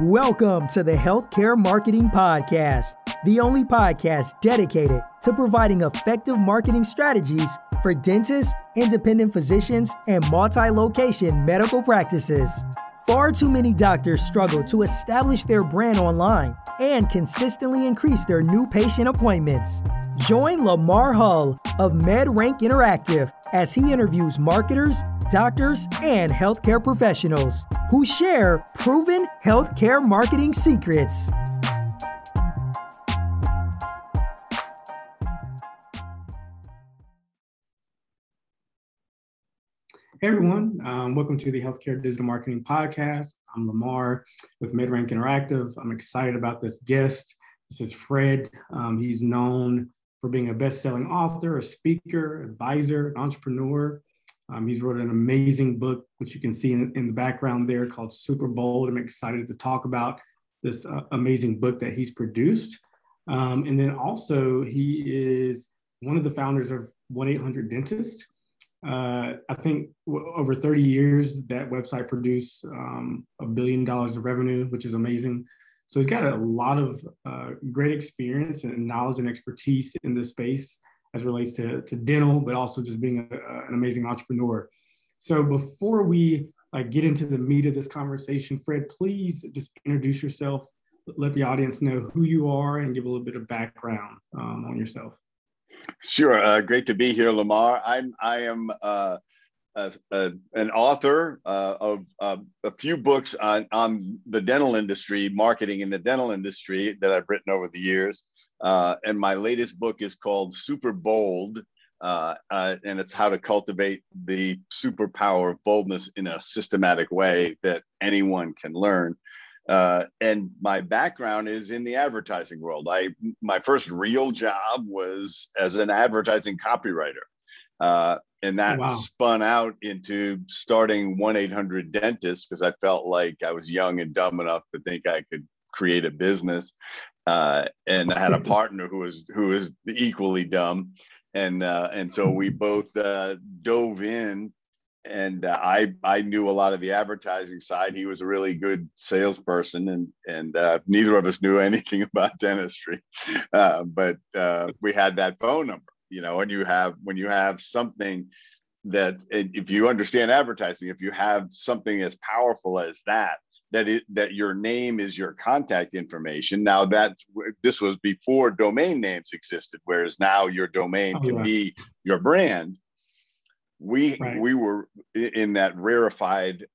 Welcome to the Healthcare Marketing Podcast, the only podcast dedicated to providing effective marketing strategies for dentists, independent physicians, and multi location medical practices. Far too many doctors struggle to establish their brand online and consistently increase their new patient appointments. Join Lamar Hull of MedRank Interactive as he interviews marketers, doctors, and healthcare professionals who share proven healthcare marketing secrets. Hey everyone, um, welcome to the Healthcare Digital Marketing Podcast. I'm Lamar with MedRank Interactive. I'm excited about this guest. This is Fred. Um, he's known for being a best-selling author, a speaker, advisor, entrepreneur. Um, he's wrote an amazing book, which you can see in, in, the background there, called Super Bold. I'm excited to talk about this uh, amazing book that he's produced. Um, and then also, he is one of the founders of 1 800 Dentist. Uh, I think over 30 years, that website produced um, a billion dollars of revenue, which is amazing. So he's got a lot of uh, great experience and knowledge and expertise in this space as relates to, to dental, but also just being a, an amazing entrepreneur. So before we like get into the meat of this conversation, Fred, please just introduce yourself, let the audience know who you are, and give a little bit of background um, on yourself. Sure, uh, great to be here, Lamar. I'm I am uh, a, a, an author uh, of uh, a few books on on the dental industry, marketing in the dental industry that I've written over the years. Uh, and my latest book is called Super Bold, uh, uh, and it's how to cultivate the superpower of boldness in a systematic way that anyone can learn. Uh, and my background is in the advertising world. I my first real job was as an advertising copywriter, uh, and that wow. spun out into starting 1-800 dentist because i felt like i was young and dumb enough to think i could create a business uh, and I had a partner who was who was equally dumb, and uh, and so we both uh, dove in, and uh, I I knew a lot of the advertising side. He was a really good salesperson, and and uh, neither of us knew anything about dentistry, uh, but we had that phone number, you know. And you have when you have something that if you understand advertising, if you have something as powerful as that that it, that your name is your contact information. Now that's this was before domain names existed, whereas now your domain oh, can be your brand. We right. we were in that rarefied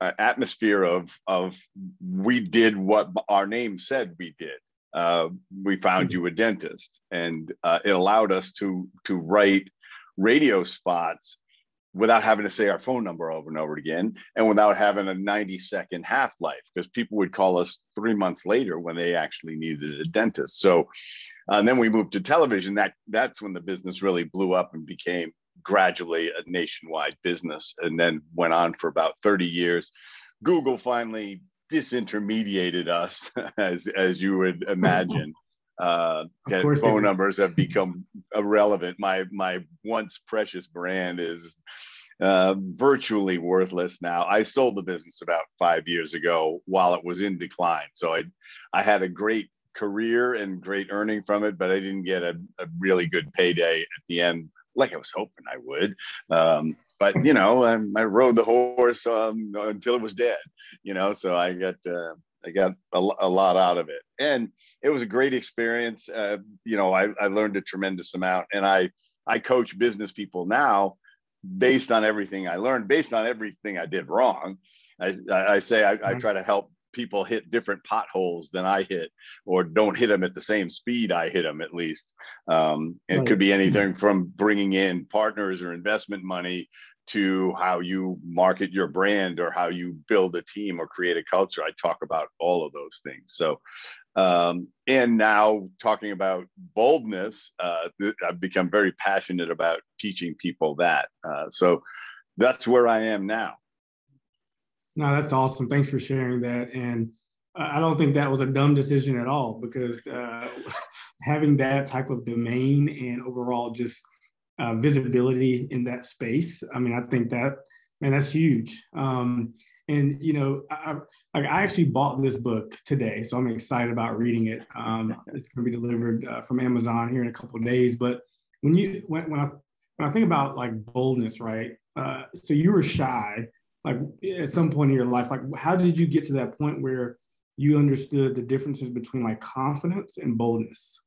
uh, atmosphere of of we did what our name said we did. Uh, we found you a dentist, and uh, it allowed us to to write radio spots without having to say our phone number over and over again and without having a 90 second half life because people would call us three months later when they actually needed a dentist. So and then we moved to television. That that's when the business really blew up and became gradually a nationwide business and then went on for about 30 years. Google finally disintermediated us as as you would imagine uh, phone numbers have become irrelevant. My my once precious brand is uh, virtually worthless now. I sold the business about five years ago while it was in decline. So I I had a great career and great earning from it, but I didn't get a, a really good payday at the end, like I was hoping I would. Um, but you know, I, I rode the horse um, until it was dead. You know, so I got uh, I got a, a lot out of it, and it was a great experience. Uh, you know, I, I learned a tremendous amount, and I I coach business people now based on everything I learned, based on everything I did wrong. I, I say I, I mm-hmm. try to help people hit different potholes than I hit, or don't hit them at the same speed I hit them at least. Um, it right. could be anything from bringing in partners or investment money to how you market your brand or how you build a team or create a culture. I talk about all of those things. So, um, and now talking about boldness, uh, I've become very passionate about teaching people that. Uh, so that's where I am now. No, that's awesome. Thanks for sharing that. And I don't think that was a dumb decision at all because uh, having that type of domain and overall just uh, visibility in that space. I mean, I think that, man, that's huge. Um, and you know, I, I, I actually bought this book today, so I'm excited about reading it. Um, it's going to be delivered uh, from Amazon here in a couple of days. But when you when, when I when I think about like boldness, right? Uh, so you were shy, like at some point in your life. Like, how did you get to that point where you understood the differences between like confidence and boldness?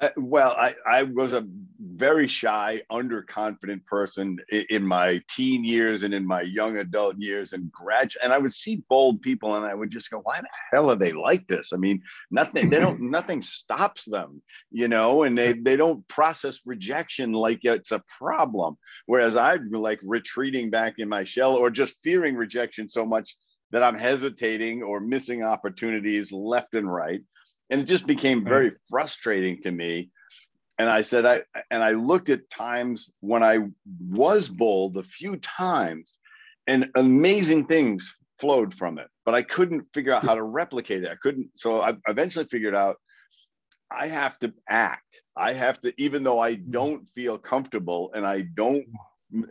Uh, well, I, I was a very shy, underconfident person in, in, my teen years and in my young adult years and grad. And I would see bold people, and I would just go, "Why the hell are they like this?" I mean, nothing. They don't. nothing stops them, you know, and they they don't process rejection like it's a problem. Whereas I'm like retreating back in my shell, or just fearing rejection so much that I'm hesitating or missing opportunities left and right and it just became very frustrating to me. And i said i and i looked at times when i was bold a few times and amazing things flowed from it but i couldn't figure out how to replicate it. I couldn't so i eventually figured out i have to act. I have to even though i mm-hmm. don't feel comfortable and i don't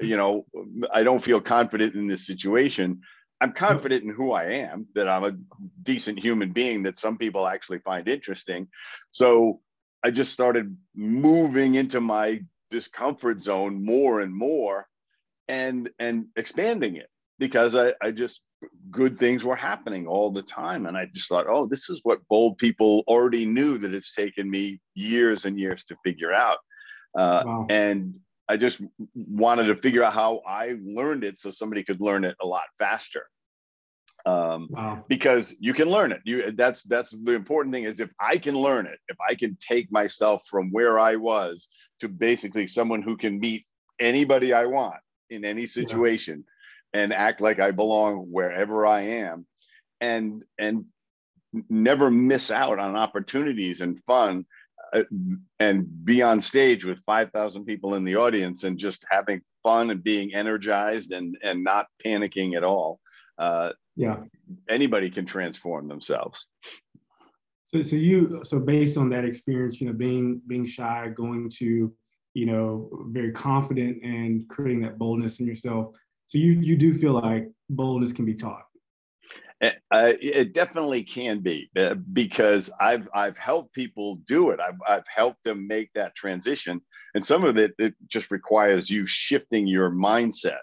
you know i don't feel confident in this situation I'm confident in who I am, that I'm a decent human being that some people actually find interesting. So I just started moving into my discomfort zone more and more and and expanding it because I, I just good things were happening all the time. And I just thought, oh, this is what bold people already knew that it's taken me years and years to figure out. Uh, wow. And I just wanted to figure out how I learned it so somebody could learn it a lot faster. Um, wow. because you can learn it. You that's that's the important thing is if I can learn it, if I can take myself from where I was to basically someone who can meet anybody I want in any situation yeah. and act like I belong wherever I am and and never miss out on opportunities and fun uh, and be on stage with 5000 people in the audience and just having fun and being energized and and not panicking at all uh, yeah anybody can transform themselves so so you so based on that experience you know being being shy going to you know very confident and creating that boldness in yourself so you you do feel like boldness can be taught uh, it definitely can be uh, because I've I've helped people do it. I've I've helped them make that transition, and some of it it just requires you shifting your mindset.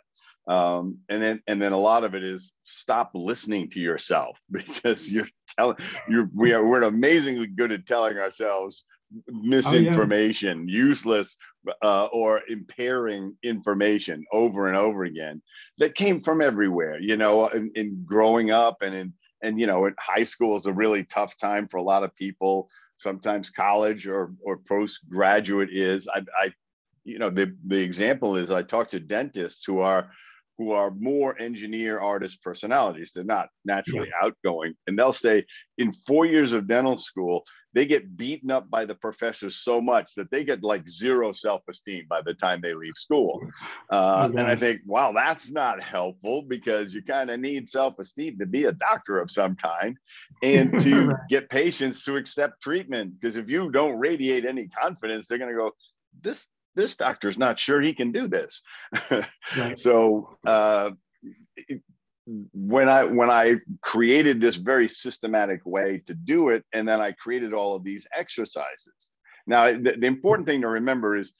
Um, and then and then a lot of it is stop listening to yourself because you're telling you're we are we're amazingly good at telling ourselves misinformation, oh, yeah. useless uh, or impairing information over and over again that came from everywhere. You know, in, in growing up and in and you know, high school is a really tough time for a lot of people. Sometimes college or or postgraduate is. I, I you know, the the example is I talk to dentists who are who are more engineer artist personalities. They're not naturally yeah. outgoing. And they'll say, in four years of dental school, they get beaten up by the professors so much that they get like zero self-esteem by the time they leave school. Uh, oh, and I think, wow, that's not helpful because you kind of need self-esteem to be a doctor of some kind and to get patients to accept treatment. Because if you don't radiate any confidence, they're going to go, this this doctor's not sure he can do this. right. So uh, when I when I created this very systematic way to do it, and then I created all of these exercises. Now, the, the important thing to remember is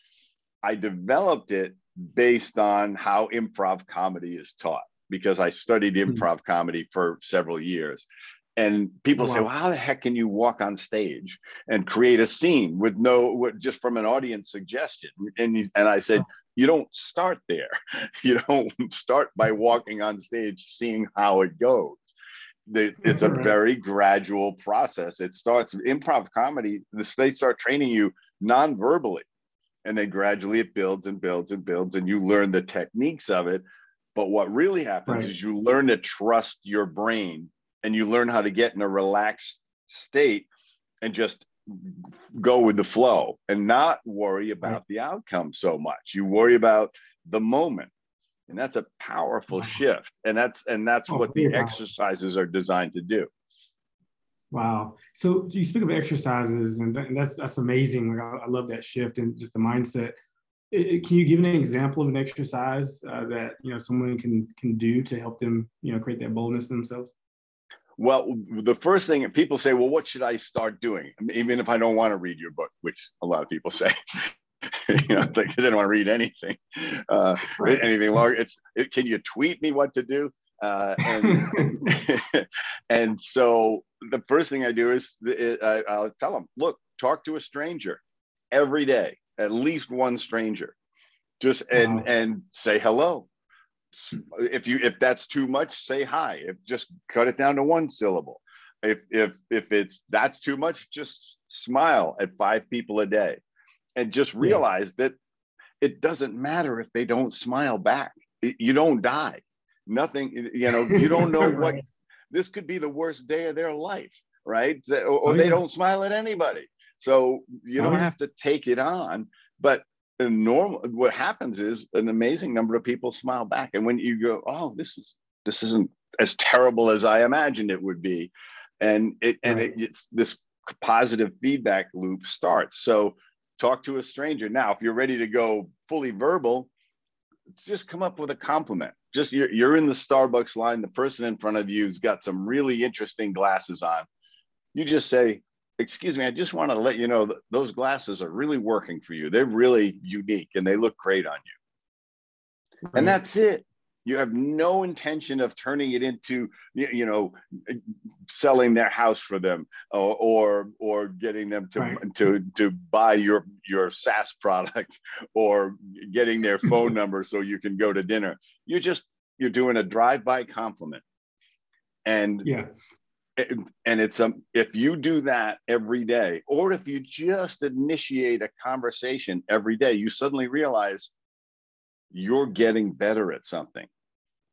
I developed it based on how improv comedy is taught because I studied hmm. improv mm-hmm. comedy for several years. And people wow. say, well, how the heck can you walk on stage and create a scene with no, just from an audience suggestion? And, you, and I said, oh. you don't start there. You don't start by walking on stage, seeing how it goes. It's a very gradual process. It starts improv comedy, the they start training you non-verbally. And then gradually it builds and builds and builds, and you learn the techniques of it. But what really happens right. is you learn to trust your brain and you learn how to get in a relaxed state and just go with the flow and not worry about the outcome so much. You worry about the moment and that's a powerful wow. shift. And that's and that's oh, what the wow. exercises are designed to do. Wow. So you speak of exercises and, that's that's amazing. Like I, I love that shift and just the mindset. Can you give an example of an exercise uh, that you know someone can can do to help them you know create that boldness in themselves? Well, the first thing people say, well, what should I start doing? Even if I don't want to read your book, which a lot of people say, you know, they don't want to read anything, uh, right. anything longer. It's, it, can you tweet me what to do? Uh, and, and so the first thing I do is I, I'll tell them, look, talk to a stranger every day, at least one stranger, just and wow. and say hello if you if that's too much say hi. If just cut it down to one syllable. If if if it's that's too much just smile at five people a day and just realize yeah. that it doesn't matter if they don't smile back. You don't die. Nothing you know you don't know what this could be the worst day of their life right? Or, or oh, they don't smile at anybody. So you oh, don't have to take it on but and normal what happens is an amazing number of people smile back. And when you go oh this is this isn't as terrible as i imagined it would be and it and right. it, it's this positive feedback loop starts. So talk to a stranger. Now if you're ready to go fully verbal just come up with a compliment. Just you're, you're in the starbucks line. The person in front of you's got some really interesting glasses on. You just say excuse me, I just want to let you know that those glasses are really working for you. They're really unique and they look great on you. Right. And that's it. You have no intention of turning it into, you know, selling their house for them or or, or getting them to, right. to to buy your your SaaS product or getting their phone number so you can go to dinner. You're just you're doing a drive-by compliment. And yeah and it's um if you do that every day or if you just initiate a conversation every day you suddenly realize you're getting better at something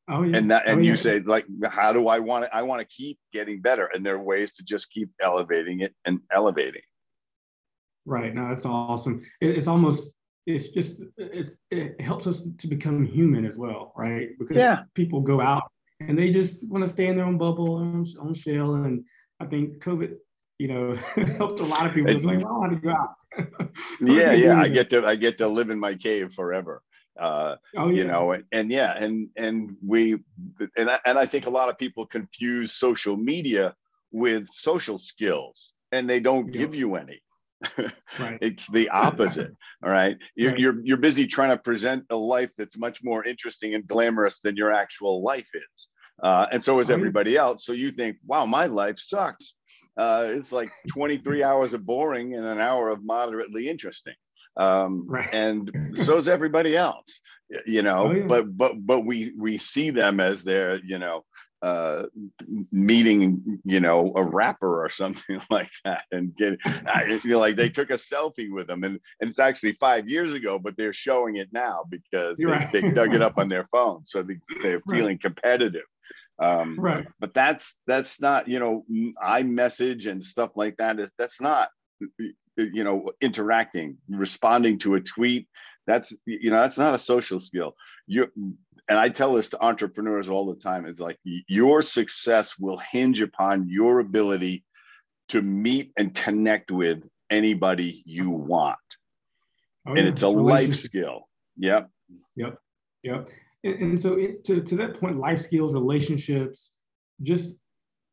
oh, yeah. and that and oh, you yeah. say like how do i want to i want to keep getting better and there are ways to just keep elevating it and elevating right no that's awesome it, it's almost it's just it's it helps us to become human as well right because yeah. people go out and they just want to stay in their own bubble, own, own shell. And I think COVID, you know, helped a lot of people. It's like, oh, I want to go out. yeah, yeah. I get to I get to live in my cave forever. Uh, oh, yeah. you know, and, and yeah, and and we and I, and I think a lot of people confuse social media with social skills, and they don't yeah. give you any. Right. It's the opposite. all right. You're, right. you're you're busy trying to present a life that's much more interesting and glamorous than your actual life is. Uh, and so is everybody else. So you think, wow, my life sucks. Uh, it's like 23 hours of boring and an hour of moderately interesting. Um, right. and so is everybody else, you know, oh, yeah. but, but, but we, we see them as their, you know, uh, meeting, you know, a rapper or something like that, and get, I feel like they took a selfie with them, and, and it's actually five years ago, but they're showing it now because they, right. they, dug it up on their phone, so they, they're feeling right. competitive. Um, right. But that's that's not, you know, iMessage and stuff like that is that's not, you know, interacting, responding to a tweet. That's you know that's not a social skill. You and I tell this to entrepreneurs all the time is like your success will hinge upon your ability to meet and connect with anybody you want. Oh, and it's a life skill. Yep. Yep. Yep. And, and so it, to, to that point, life skills, relationships, just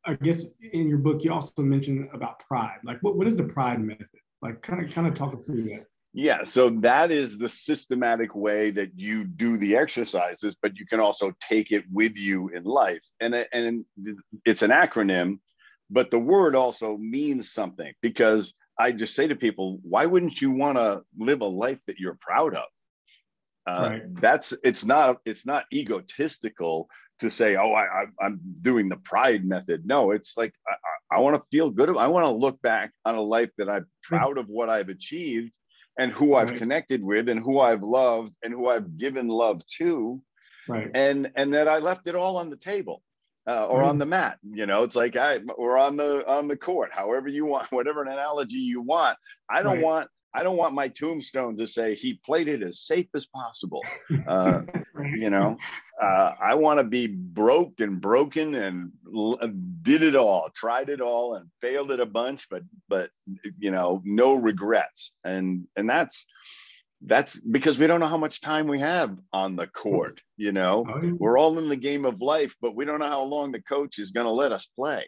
I guess in your book you also mentioned about pride. Like what, what is the pride method? Like kind of kind of talk through that. Yeah, so that is the systematic way that you do the exercises, but you can also take it with you in life. And, and it's an acronym, but the word also means something because I just say to people, why wouldn't you want to live a life that you're proud of? Uh, right. That's it's not it's not egotistical to say, oh, I, I'm doing the pride method. No, it's like I, I want to feel good. I want to look back on a life that I'm proud of what I've achieved and who I've connected with and who I've loved and who I've given love to. Right. And and that I left it all on the table. Uh, or right. on the mat, you know, it's like I or on the on the court, however you want, whatever an analogy you want. I don't want I don't want my tombstone to say he played it as safe as possible. Uh, you know, uh, I want to be broke and broken and l- uh, did it all, tried it all, and failed it a bunch, but but you know, no regrets. And and that's that's because we don't know how much time we have on the court you know oh, yeah. we're all in the game of life but we don't know how long the coach is going to let us play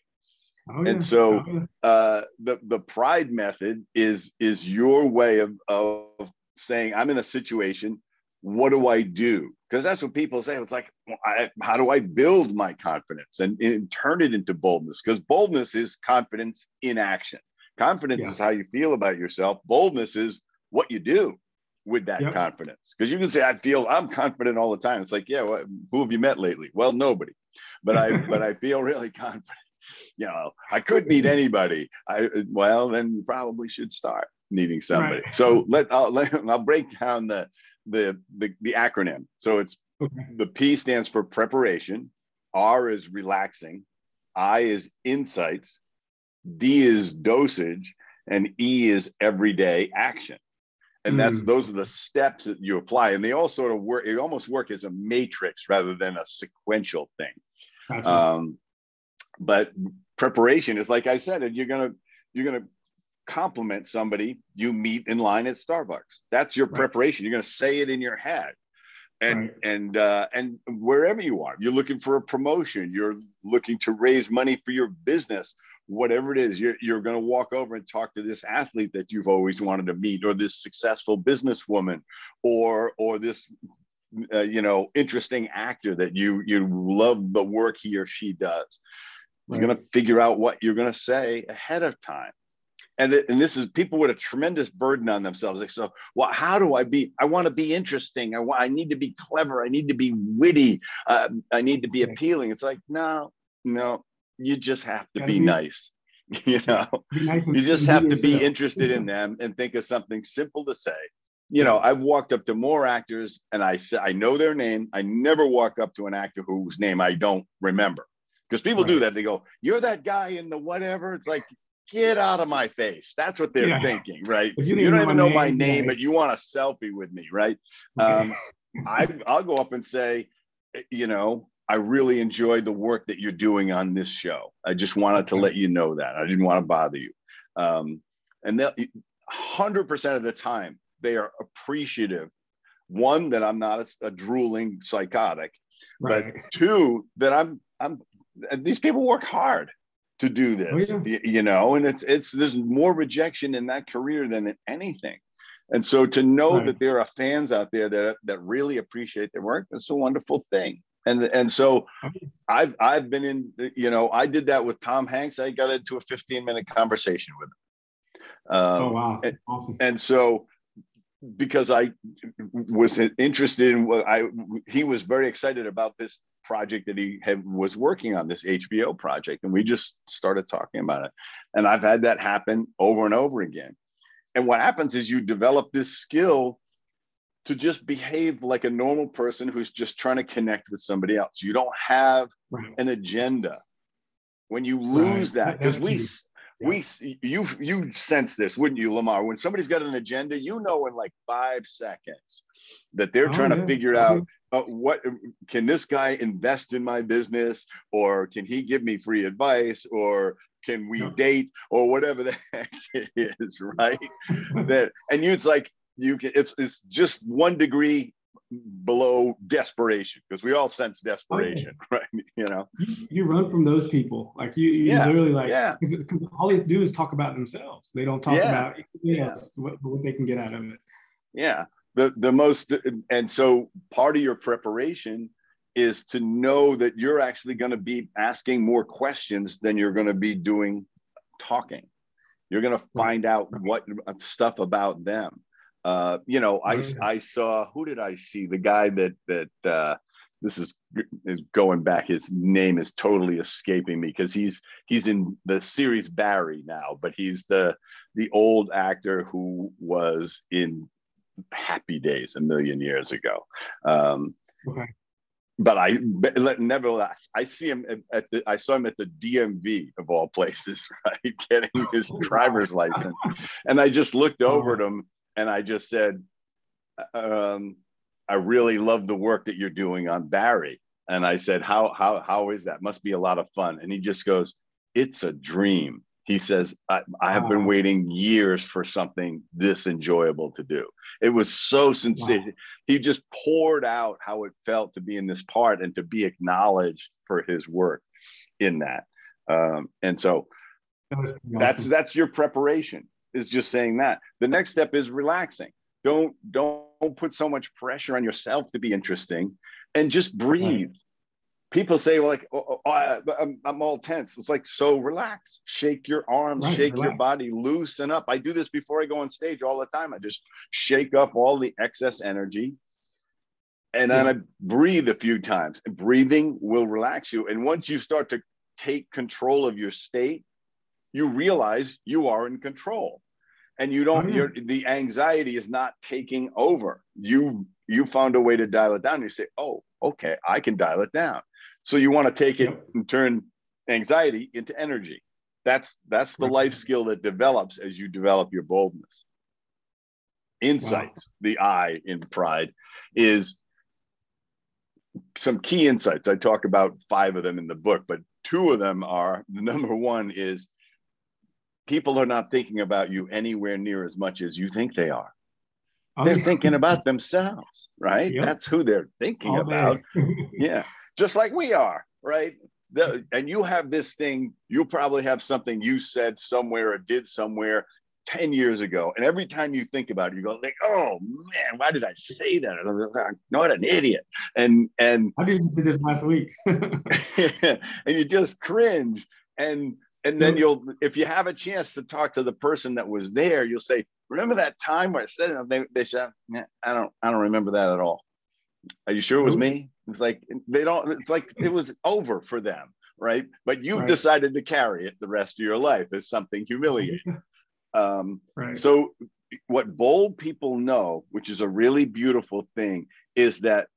oh, yeah. and so oh, yeah. uh, the the pride method is is your way of of saying i'm in a situation what do i do because that's what people say it's like well, I, how do i build my confidence and, and turn it into boldness because boldness is confidence in action confidence is how you feel about yourself boldness is what you do with that yep. confidence. Because you can say, I feel I'm confident all the time. It's like, yeah, well, who have you met lately? Well, nobody. But I but I feel really confident. You know, I could meet anybody. I well, then you probably should start meeting somebody. Right. So let I'll let, I'll break down the the the, the acronym. So it's okay. the P stands for preparation, R is relaxing, I is insights, D is dosage, and E is everyday action and that's mm. those are the steps that you apply and they all sort of work they almost work as a matrix rather than a sequential thing gotcha. um, but preparation is like i said and you're gonna you're gonna compliment somebody you meet in line at starbucks that's your right. preparation you're gonna say it in your head and right. and uh, and wherever you are you're looking for a promotion you're looking to raise money for your business whatever it is, you're, you're going to walk over and talk to this athlete that you've always wanted to meet, or this successful businesswoman, or or this uh, you know interesting actor that you you love the work he or she does. Right. You're going to figure out what you're going to say ahead of time. And, it, and this is people with a tremendous burden on themselves. Like, so, well, how do I be? I want to be interesting. I want. I need to be clever. I need to be witty. Uh, I need to be appealing. It's like, no, no, you just have to be, be nice. You know, nice you just have to be interested in them and think of something simple to say. You know, I've walked up to more actors and I say I know their name. I never walk up to an actor whose name I don't remember. Because people right. do that. They go, You're that guy in the whatever. It's like, get out of my face. That's what they're yeah. thinking, right? You, you, don't even know my name, name but you want a selfie with me, right? Um, I, I'll go up and say, you know, I really enjoyed the work that you're doing on this show. I just wanted to let you know that. I didn't want to bother you. Um, and 100% of the time, they are appreciative. One, that I'm not a, a drooling psychotic, right. but two, that I'm, I'm, these people work hard to do this, oh, yeah. you, know, and it's, it's, there's more rejection in that career than in anything. And so to know right. that there are fans out there that, that really appreciate their work, that's a wonderful thing and and so I've I've been in you know I did that with Tom Hanks. I got into a 15 minute conversation with him. Um, oh wow, and, awesome! And so because I was interested in what I he was very excited about this project that he had was working on this HBO project, and we just started talking about it. And I've had that happen over and over again. And what happens is you develop this skill to just behave like a normal person who's just trying to connect with somebody else. You don't have right. an agenda. When you lose right. that, because we yeah. we you you sense this, wouldn't you, Lamar? When somebody's got an agenda, you know in like five seconds that they're oh, trying yeah. to figure out uh, what can this guy invest in my business, or can he give me free advice, or can we date, or whatever the heck it is, right? that and you, it's like you can it's it's just one degree below desperation because we all sense desperation right? You know? You, you, run from those people. Like you, you yeah. literally like yeah. because all they do is talk about themselves. They don't talk yeah. about yeah. what, what they can get out of it. Yeah the the most and so part of your preparation is to know that you're actually going to be asking more questions than you're going to be doing talking you're going to find out what stuff about them uh, you know, I mm-hmm. I saw who did I see? The guy that that uh, this is is going back. His name is totally escaping me because he's he's in the series Barry now, but he's the the old actor who was in Happy Days a million years ago. Um, okay. But I, but nevertheless, I see him at the. I saw him at the DMV of all places, right, getting his driver's license, and I just looked over at him and I just said, um, I really love the work that you're doing on Barry. And I said, how, how, how is that? Must be a lot of fun. And he just goes, it's a dream. He says, I, I have been waiting years for something this enjoyable to do. It was so sincere. Wow. He just poured out how it felt to be in this part and to be acknowledged for his work in that. Um, and so that that's that's your preparation is just saying that. The next step is relaxing. Don't don't put so much pressure on yourself to be interesting, and just breathe. Right people say like oh, oh, I, am I'm all tense. It's like so relax. Shake your arms right, shake relax. your body loosen up. I do this before i go on stage all the time. I just shake off all the excess energy and then i breathe a few times. And breathing will relax you and once you start to take control of your state you realize you are in control and you don't oh, yeah. the anxiety is not taking over. You you found a way to dial it down. You say oh okay i can dial it down so you want to take it and turn anxiety into energy. That's that's the life skill that develops as you develop your boldness. Insights, wow. the I in pride, is some key insights. I talk about five of them in the book, but two of them are the number one is people are not thinking about you anywhere near as much as you think they are. Oh, they're thinking about themselves, right? Yep. That's who they're thinking All about. yeah just like we are, right? The, and you have this thing, you probably have something you said somewhere or did somewhere 10 years ago. And every time you think about it, you go like, oh man, why did I say that? I'm not an idiot. And and I didn't do this last week. and you just cringe. And and then you'll if you have a chance to talk to the person that was there, you'll say, remember that time where I said it? They, they said, I don't I don't remember that at all. Are you sure it was me? It's like they don't. It's like it was over for them, right? But you've right. decided to carry it the rest of your life as something humiliating. Um, right. So, what bold people know, which is a really beautiful thing, is that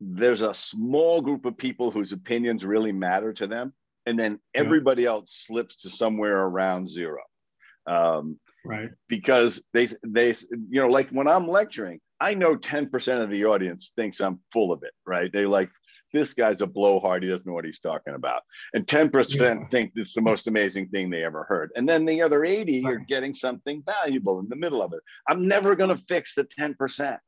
there's a small group of people whose opinions really matter to them, and then everybody yeah. else slips to somewhere around zero. Um, right. Because they they you know like when I'm lecturing, I know 10% of the audience thinks I'm full of it, right? They like, this guy's a blowhard. He doesn't know what he's talking about. And 10% yeah. think this is the most amazing thing they ever heard. And then the other 80 right. are getting something valuable in the middle of it. I'm never going to fix the 10%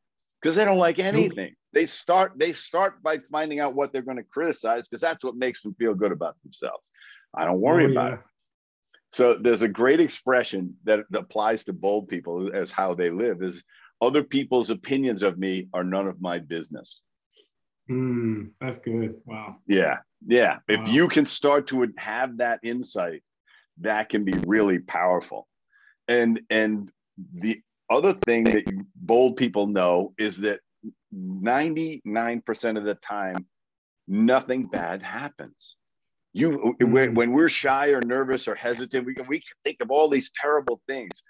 because they don't like anything. They start they start by finding out what they're going to criticize because that's what makes them feel good about themselves. I don't worry oh, about it. So there's a great expression that applies to bold people as how they live is other people's opinions of me are none of my business. Mm, that's good. Wow. Yeah. Yeah. Wow. If you can start to have that insight, that can be really powerful. And and the other thing that bold people know is that 99% of the time, nothing bad happens. You, mm. when we're shy or nervous or hesitant, we can, we can think of all these terrible things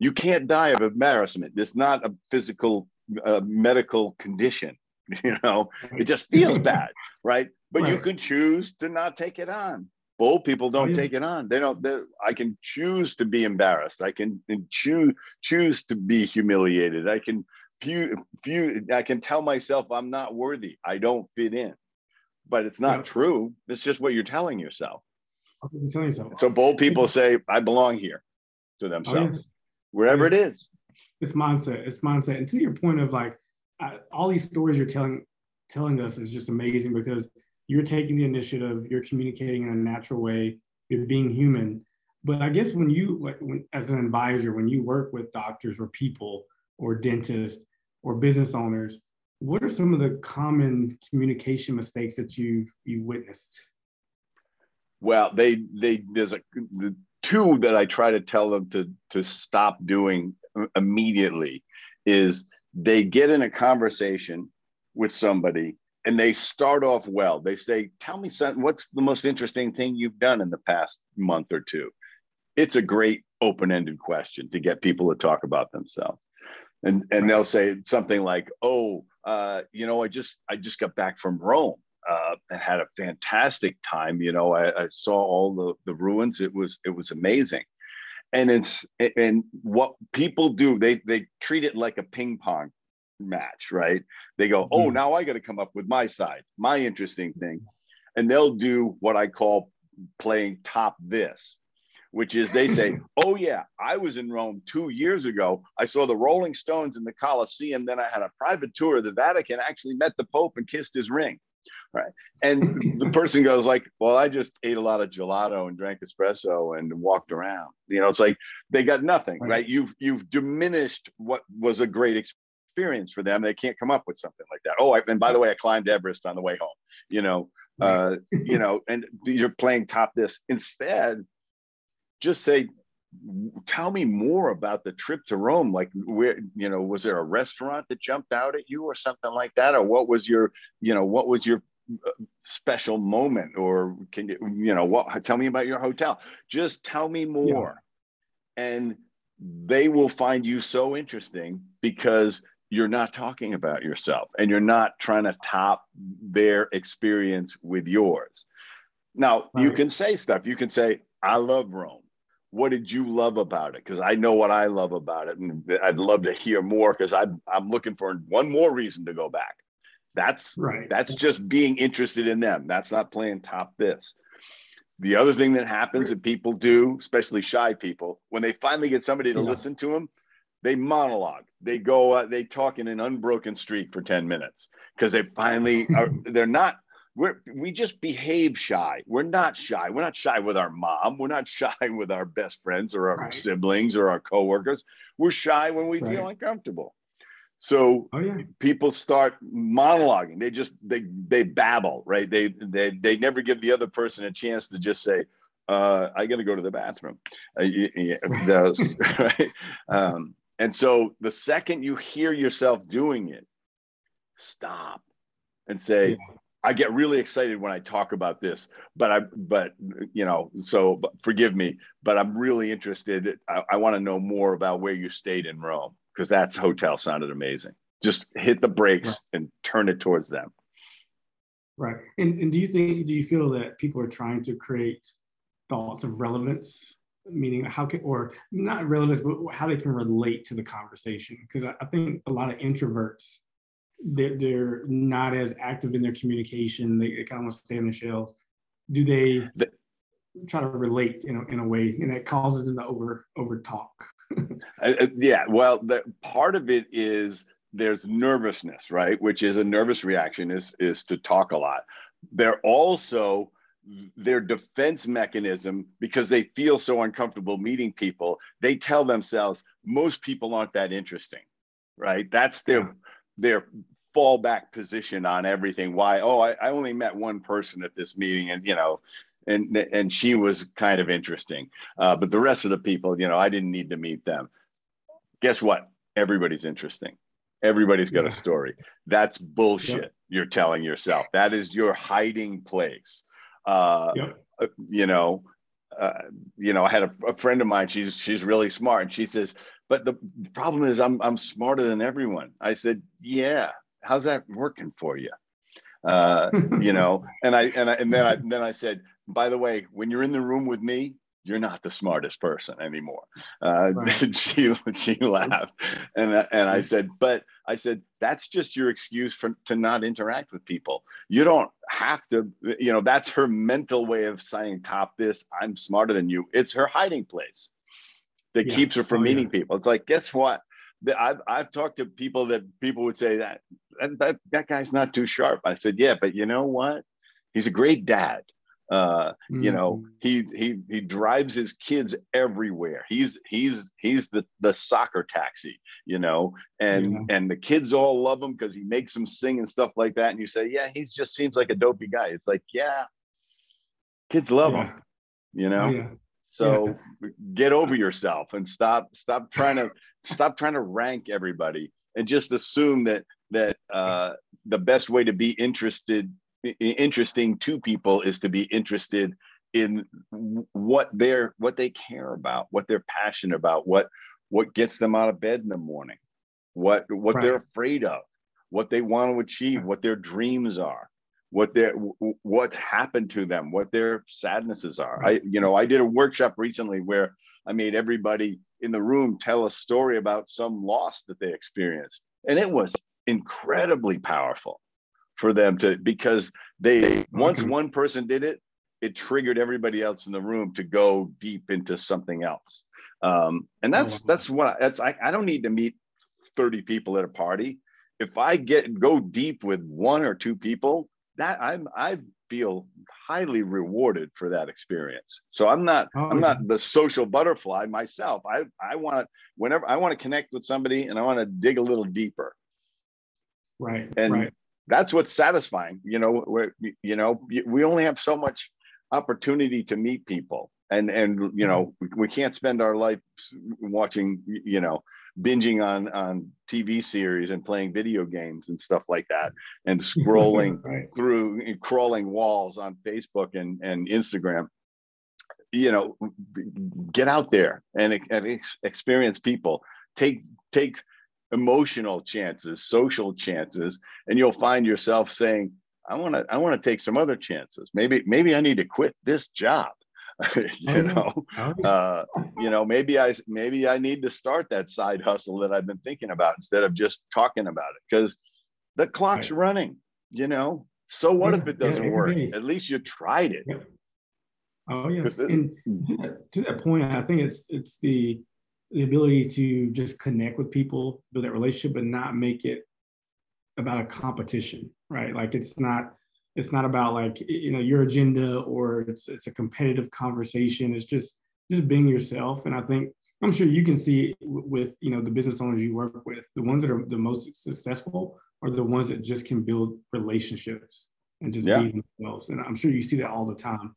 you can't die of embarrassment. It's not a physical uh, medical condition. You know, it just feels bad, right? But right. you can choose to not take it on. Bold people don't oh, yeah. take it on. They don't. I can choose to be embarrassed. I can choose choose to be humiliated. I can few, few, I can tell myself I'm not worthy. I don't fit in. But it's not yeah. true. It's just what you're telling yourself. You're telling yourself. So bold people say, "I belong here," to themselves. Oh, yeah wherever it is. It's mindset. It's mindset. And to your point of like I, all these stories you're telling telling us is just amazing because you're taking the initiative, you're communicating in a natural way, you're being human. But I guess when you, when, as an advisor, when you work with doctors or people or dentists or business owners, what are some of the common communication mistakes that you you witnessed? Well, they they there's a the two that I try to tell them to to stop doing immediately is they get in a conversation with somebody and they start off well. They say, "Tell me something. What's the most interesting thing you've done in the past month or two? It's a great open-ended question to get people to talk about themselves. And and they'll say something like, "Oh, uh, you know, I just I just got back from Rome uh, and had a fantastic time. You know, I, I, saw all the, the ruins. It was it was amazing, and it's and what people do they they treat it like a ping pong match, right? They go, oh, mm-hmm. now I got to come up with my side, my interesting thing, and they'll do what I call playing top this, which is they say, "Oh yeah, I was in Rome two years ago. I saw the Rolling Stones in the Colosseum. Then I had a private tour of the Vatican. Actually met the Pope and kissed his ring." Right, and the person goes like, "Well, I just ate a lot of gelato and drank espresso and walked around." You know, it's like they got nothing, right? right? You've you've diminished what was a great experience for them. They can't come up with something like that. Oh, I, and by the way, I climbed Everest on the way home. You know, uh, you know, and you're playing top this instead. Just say, tell me more about the trip to Rome. Like, where you know, was there a restaurant that jumped out at you, or something like that, or what was your, you know, what was your special moment, or can you, you know, what? Tell me about your hotel. Just tell me more, yeah. and they will find you so interesting because you're not talking about yourself and you're not trying to top their experience with yours. Now, right. you can say stuff. You can say, I love Rome. What did you love about it? Because I know what I love about it. And I'd love to hear more because I'm, I'm looking for one more reason to go back. That's right. That's just being interested in them. That's not playing top this. The other thing that happens that people do, especially shy people, when they finally get somebody to yeah. listen to them, they monologue they go uh, they talk in an unbroken streak for 10 minutes because they finally are they're not we're we just behave shy we're not shy we're not shy with our mom we're not shy with our best friends or our right. siblings or our coworkers we're shy when we right. feel uncomfortable so oh, yeah. people start monologuing they just they they babble right they they they never give the other person a chance to just say uh, I got to go to the bathroom. Uh, yeah, those, right? Um, and so the second you hear yourself doing it, stop and say, yeah. I get really excited when I talk about this, but I, but you know, so forgive me, but I'm really interested. I, I want to know more about where you stayed in Rome because that hotel sounded amazing. Just hit the brakes right. and turn it towards them. Right. And, and do you think, do you feel that people are trying to create thoughts of relevance meaning how can or not relevance but how they can relate to the conversation because I, I, think a lot of introverts they're, they're not as active in their communication they, they kind of want to stay in the shells do they the, try to relate in a, in a way and that causes them to over over talk uh, yeah well the part of it is there's nervousness right? Which is a nervous reaction is is to talk a lot. They're also their defense mechanism because they feel so uncomfortable meeting people they tell themselves most people aren't that interesting right? That's their yeah. their fallback position on everything. Why oh I, I only met one person at this meeting and you know and and she was kind of interesting uh, but the rest of the people you know i didn't need to meet them guess what everybody's interesting everybody's got yeah. a story that's bullshit yep. you're telling yourself that is your hiding place uh, yep. Uh, you know, uh, you know, I had a, a, friend of mine. She's she's really smart, and she says, "But the problem is, I'm I'm smarter than everyone." I said, "Yeah, how's that working for you?" Uh, you know, and I and I and then I then I said, "By the way, when you're in the room with me, you're not the smartest person anymore. Uh, right. she she laughed, and and I said, but I said that's just your excuse for to not interact with people. You don't have to, you know, that's her mental way of saying, "Top this, I'm smarter than you." It's her hiding place that yeah. keeps her from oh, meeting yeah. people. It's like, guess what? I've I've talked to people that people would say that that that, that guy's not too sharp. I said, yeah, but you know what? He's a great dad uh, mm-hmm. You know, mm. he he he drives his kids everywhere. He's he's he's the the soccer taxi. You know, and yeah. and the kids all love him because he makes them sing and stuff like that. And you say, yeah, he just seems like a dopey guy. It's like, yeah, kids love yeah. him. You know. Yeah. So get over yourself and stop stop trying to stop trying to rank everybody and just assume that that uh, the best way to be interested interesting to people is to be interested in what they're what they care about what they're passionate about what what gets them out of bed in the morning what what right. they're afraid of what they want to achieve what their dreams are what their what's happened to them what their sadnesses are. I you know i did a workshop recently where i made everybody in the room tell a story about some loss that they experienced. And it was incredibly powerful for them to because they once one person did it it triggered everybody else in the room to go deep into something else. Um, and that's that's what I, that's I, I don't need to meet 30 people at a party. If I get go deep with one or two people, that I'm I feel highly rewarded for that experience. So I'm not oh, I'm not the social butterfly myself. I I want to whenever I want to connect with somebody and I want to dig a little deeper. Right. And right. that's what's satisfying. You know, where you know we only have so much opportunity to meet people and and you mm-hmm. know we can't spend our life watching you know binging on on tv series and playing video games and stuff like that and scrolling right. through and crawling walls on facebook and and instagram. You know get out there and, and experience people. Take take emotional chances social chances and you'll find yourself saying i want to i want to take some other chances. Maybe maybe i need to quit this job you know. uh, you know maybe i maybe i need to start that side hustle that i've been thinking about instead of just talking about it because the clock's right. running you know? So what yeah, if it doesn't yeah, work? at least you tried it. Yeah. oh yeah. And to that point i think it's it's the the ability to just connect with people build that relationship but not make it about a competition right? Like it's not it's not about like you know your agenda or it's it's a competitive conversation. It's just just being yourself. And i think i'm sure you can see with you know the business owners you work with the ones that are the most successful are the ones that just can build relationships and just yeah. be themselves. And i'm sure you see that all the time.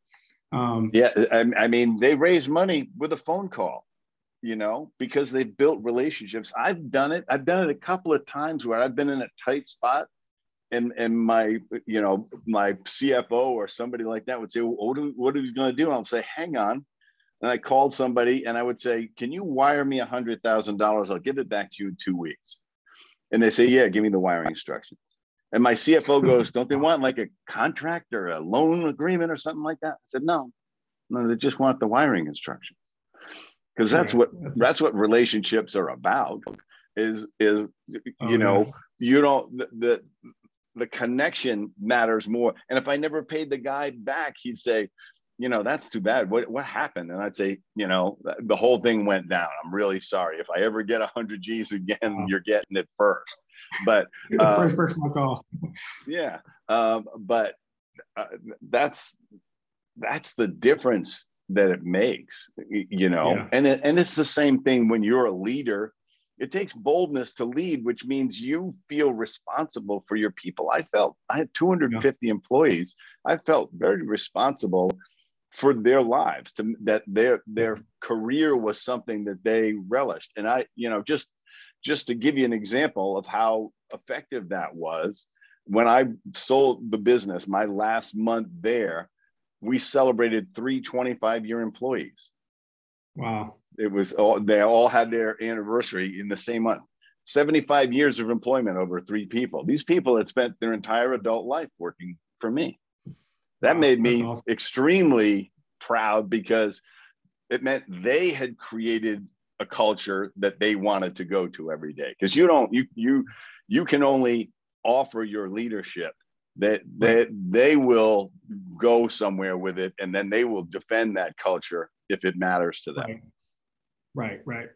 Um, yeah I, I mean they raise money with a phone call you know because they've built relationships. I've done it i've done it a couple of times where i've been in a tight spot and and my you know my CFO or somebody like that would say, well, what are, what are we going to do? And I'll say, hang on. And I called somebody and I would say, can you wire me a hundred thousand dollars? I'll give it back to you in two weeks. And they say, yeah, give me the wiring instructions. And my CFO goes, don't they want like a contract or a loan agreement or something like that? I said, no, no, they just want the wiring instructions. Because that's what that's, what relationships are about. Is is oh, you know yeah. you don't the, the the connection matters more. And if I never paid the guy back, he'd say, you know, that's too bad. What what happened? And I'd say, you know, the whole thing went down. I'm really sorry. If I ever get a hundred G's again, wow. you're getting it first. But um, first person I call. yeah, um, but uh, that's that's the difference that it makes. You know, yeah. and it, and it's the same thing when you're a leader it takes boldness to lead, which means you feel responsible for your people. I felt I had 250 yeah. employees. I felt very responsible for their lives to that their their mm-hmm. career was something that they relished. And I, you know, just just to give you an example of how effective that was, when I sold the business, my last month there, we celebrated three 25 year employees. Wow. It was all they all had their anniversary in the same month. 75 years of employment over three people. These people had spent their entire adult life working for me. That wow, made me awesome. extremely proud because it meant they had created a culture that they wanted to go to every day. Because you don't you you you can only offer your leadership. That they, they will go somewhere with it and then they will defend that culture if it matters to them right. Right, right.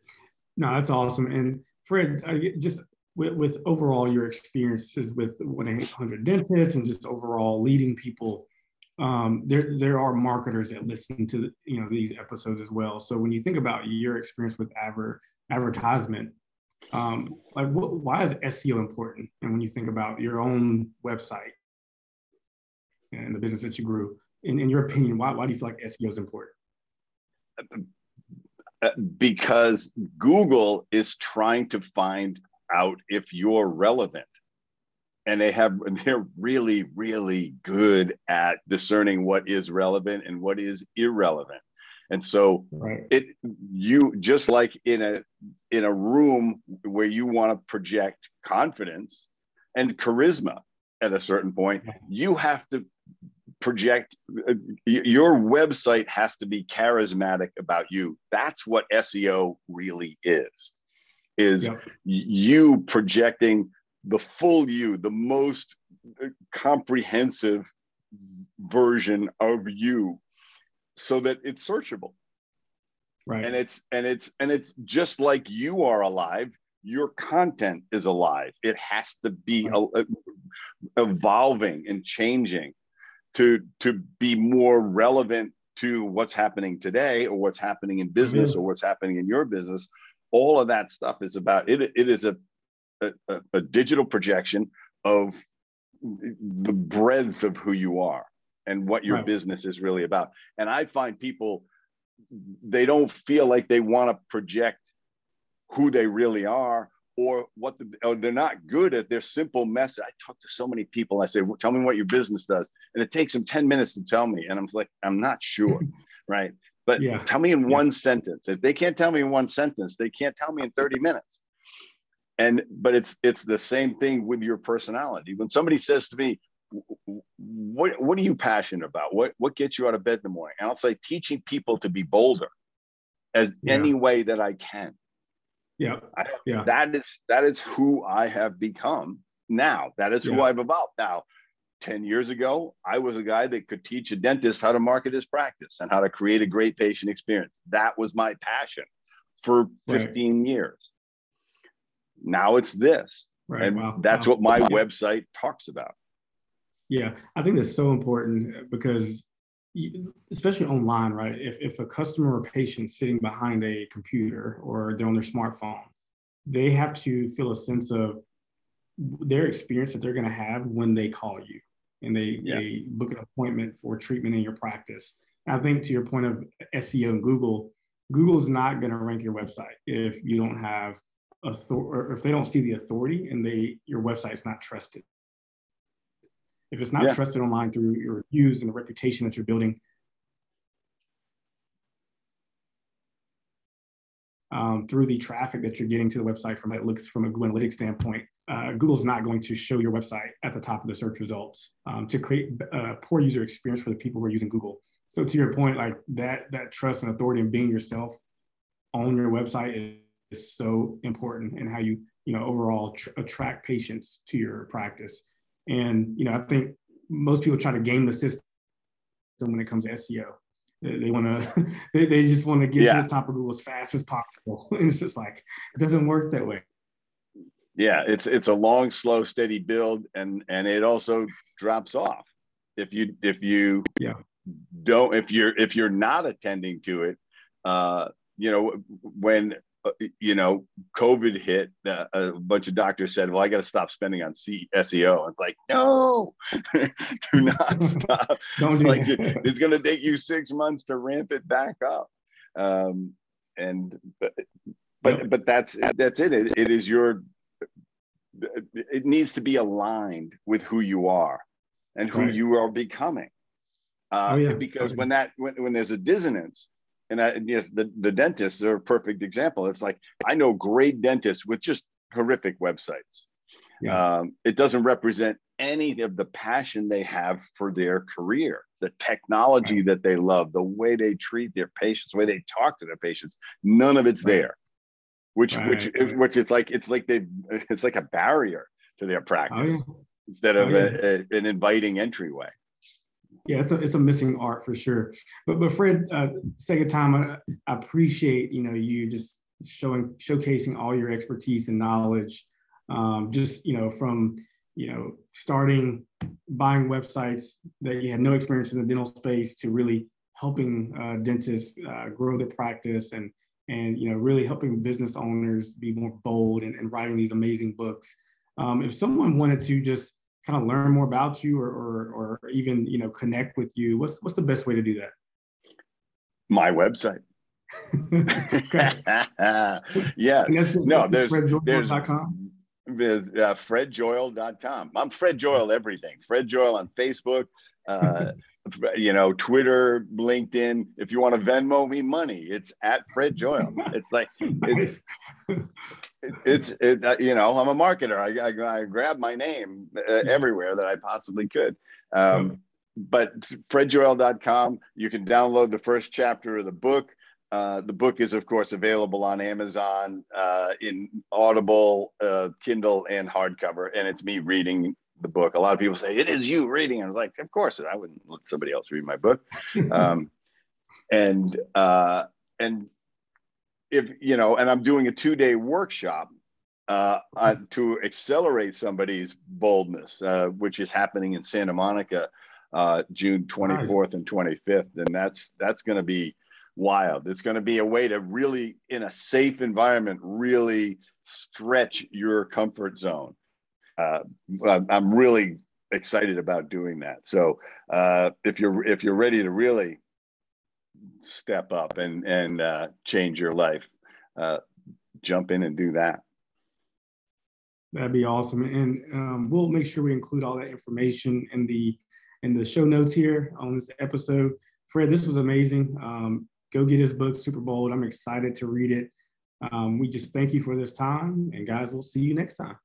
No, that's awesome. And Fred, I, just with, with overall your experiences with 1-800 Dentists and just overall leading people, um, there there are marketers that listen to you know these episodes as well. So when you think about your experience with adver- advertisement, um, like what, why is SEO important? And when you think about your own website and the business that you grew, in, in your opinion, why, why do you feel like SEO is important? Uh, because Google is trying to find out if you're relevant. And they have they're really, really good at discerning what is relevant and what is irrelevant. And so right. it you just like in a in a room where you want to project confidence and charisma at a certain point, you have to project uh, your website has to be charismatic about you. That's what seo really is is yep. you projecting the full you the most uh, comprehensive version of you so that it's searchable. Right. And it's and it's and it's just like you are alive your content is alive. It has to be right. evolving and changing to to be more relevant to what's happening today or what's happening in business mm-hmm. or what's happening in your business all of that stuff is about it it is a a, a digital projection of the breadth of who you are and what your right. business is really about and i find people they don't feel like they want to project who they really are or what the, or they're not good at their simple message. I talk to so many people. I say, well, "Tell me what your business does," and it takes them ten minutes to tell me, and I'm like, "I'm not sure," right? But yeah. tell me in yeah. one sentence. If they can't tell me in one sentence, they can't tell me in thirty minutes. And but it's it's the same thing with your personality. When somebody says to me, "What what are you passionate about? What what gets you out of bed in the morning?" And I'll say, "Teaching people to be bolder, as yeah. any way that I can." Yeah. I, yeah. That is that is who I have become now. That is who yeah. I've evolved. Now, 10 years ago, I was a guy that could teach a dentist how to market his practice and how to create a great patient experience. That was my passion for 15 right. years. Now it's this. Right. And wow. that's wow. what my website talks about. Yeah, I think that's so important because especially online, right? If, if a customer or patient sitting behind a computer or they're on their smartphone, they have to feel a sense of their experience that they're going to have when they call you and they, yeah. they book an appointment for treatment in your practice. I think to your point of SEO and Google, Google's not going to rank your website if you don't have authority or if they don't see the authority and they your website's not trusted. If it's not yeah. trusted online through your reviews and the reputation that you're building, um, through the traffic that you're getting to the website from it looks from a Google Analytics standpoint, uh, Google's not going to show your website at the top of the search results um, to create a uh, poor user experience for the people who are using Google. So to your point, like that that trust and authority and being yourself on your website is, is so important and how you you know overall tr- attract patients to your practice. And you know, I think most people try to game the system when it comes to SEO. They, they want to, they, they just want to get yeah. to the top of Google as fast as possible. And it's just like it doesn't work that way. Yeah, it's it's a long, slow, steady build, and and it also drops off if you if you yeah don't if you're if you're not attending to it. Uh, you know when you know, COVID hit, uh, a bunch of doctors said, "Well, I got to stop spending on C- SEO." It's like, no, do not stop. Don't do like that. it's going to take you six months to ramp it back up. Um, and but but, yep. but that's that's it. it. It is your. It needs to be aligned with who you are and who right. you are becoming. Uh, oh, yeah. Because when that when, when there's a dissonance, and I, you know, the, the dentists are a perfect example. It's like I know great dentists with just horrific websites. Yeah. Um, it doesn't represent any of the passion they have for their career, the technology right. that they love, the way they treat their patients, the way they talk to their patients. None of it's right. there, which right. which is which is like it's like they it's like a barrier to their practice oh, yeah. instead of oh, yeah. a, a, an inviting entryway yeah, it's a, it's a missing art for sure. But but Fred, uh, second time, I, I appreciate you know you just showing showcasing all your expertise and knowledge. Um, just you know from you know starting buying websites that you had no experience in the dental space to really helping uh, dentists uh, grow their practice and and you know really helping business owners be more bold and, and writing these amazing books. Um, if someone wanted to just kind of learn more about you or, or, or even, you know, connect with you, what's, what's the best way to do that? My website. yeah. No, there's, there's, there's uh, fredjoyal.com. I'm Fred Joyal everything. Fred Joyal on Facebook, uh, you know, Twitter, LinkedIn. If you want to Venmo me money, it's at Fred Joyal. It's like, it's, it's it, uh, you know i'm a marketer i, I, I grab my name uh, everywhere that i possibly could um, but fredjoyal.com you can download the first chapter of the book uh, the book is of course available on amazon uh, in audible uh, kindle and hardcover and it's me reading the book. A lot of people say it is you reading. I was like, of course, I wouldn't let somebody else read my book. um, and uh, and if you know, and I'm doing a two day workshop uh, uh, to accelerate somebody's boldness, uh, which is happening in Santa Monica, uh, June 24th and 25th, and that's that's going to be wild. It's going to be a way to really, in a safe environment, really stretch your comfort zone. Uh, I'm really excited about doing that. So uh, if you're if you're ready to really step up and and uh, change your life, uh, jump in and do that. That'd be awesome, and um, we'll make sure we include all that information in the in the show notes here on this episode. Fred, this was amazing. Um, go get his book, Superbold. I'm excited to read it. Um, we just thank you for this time, and guys, we'll see you next time.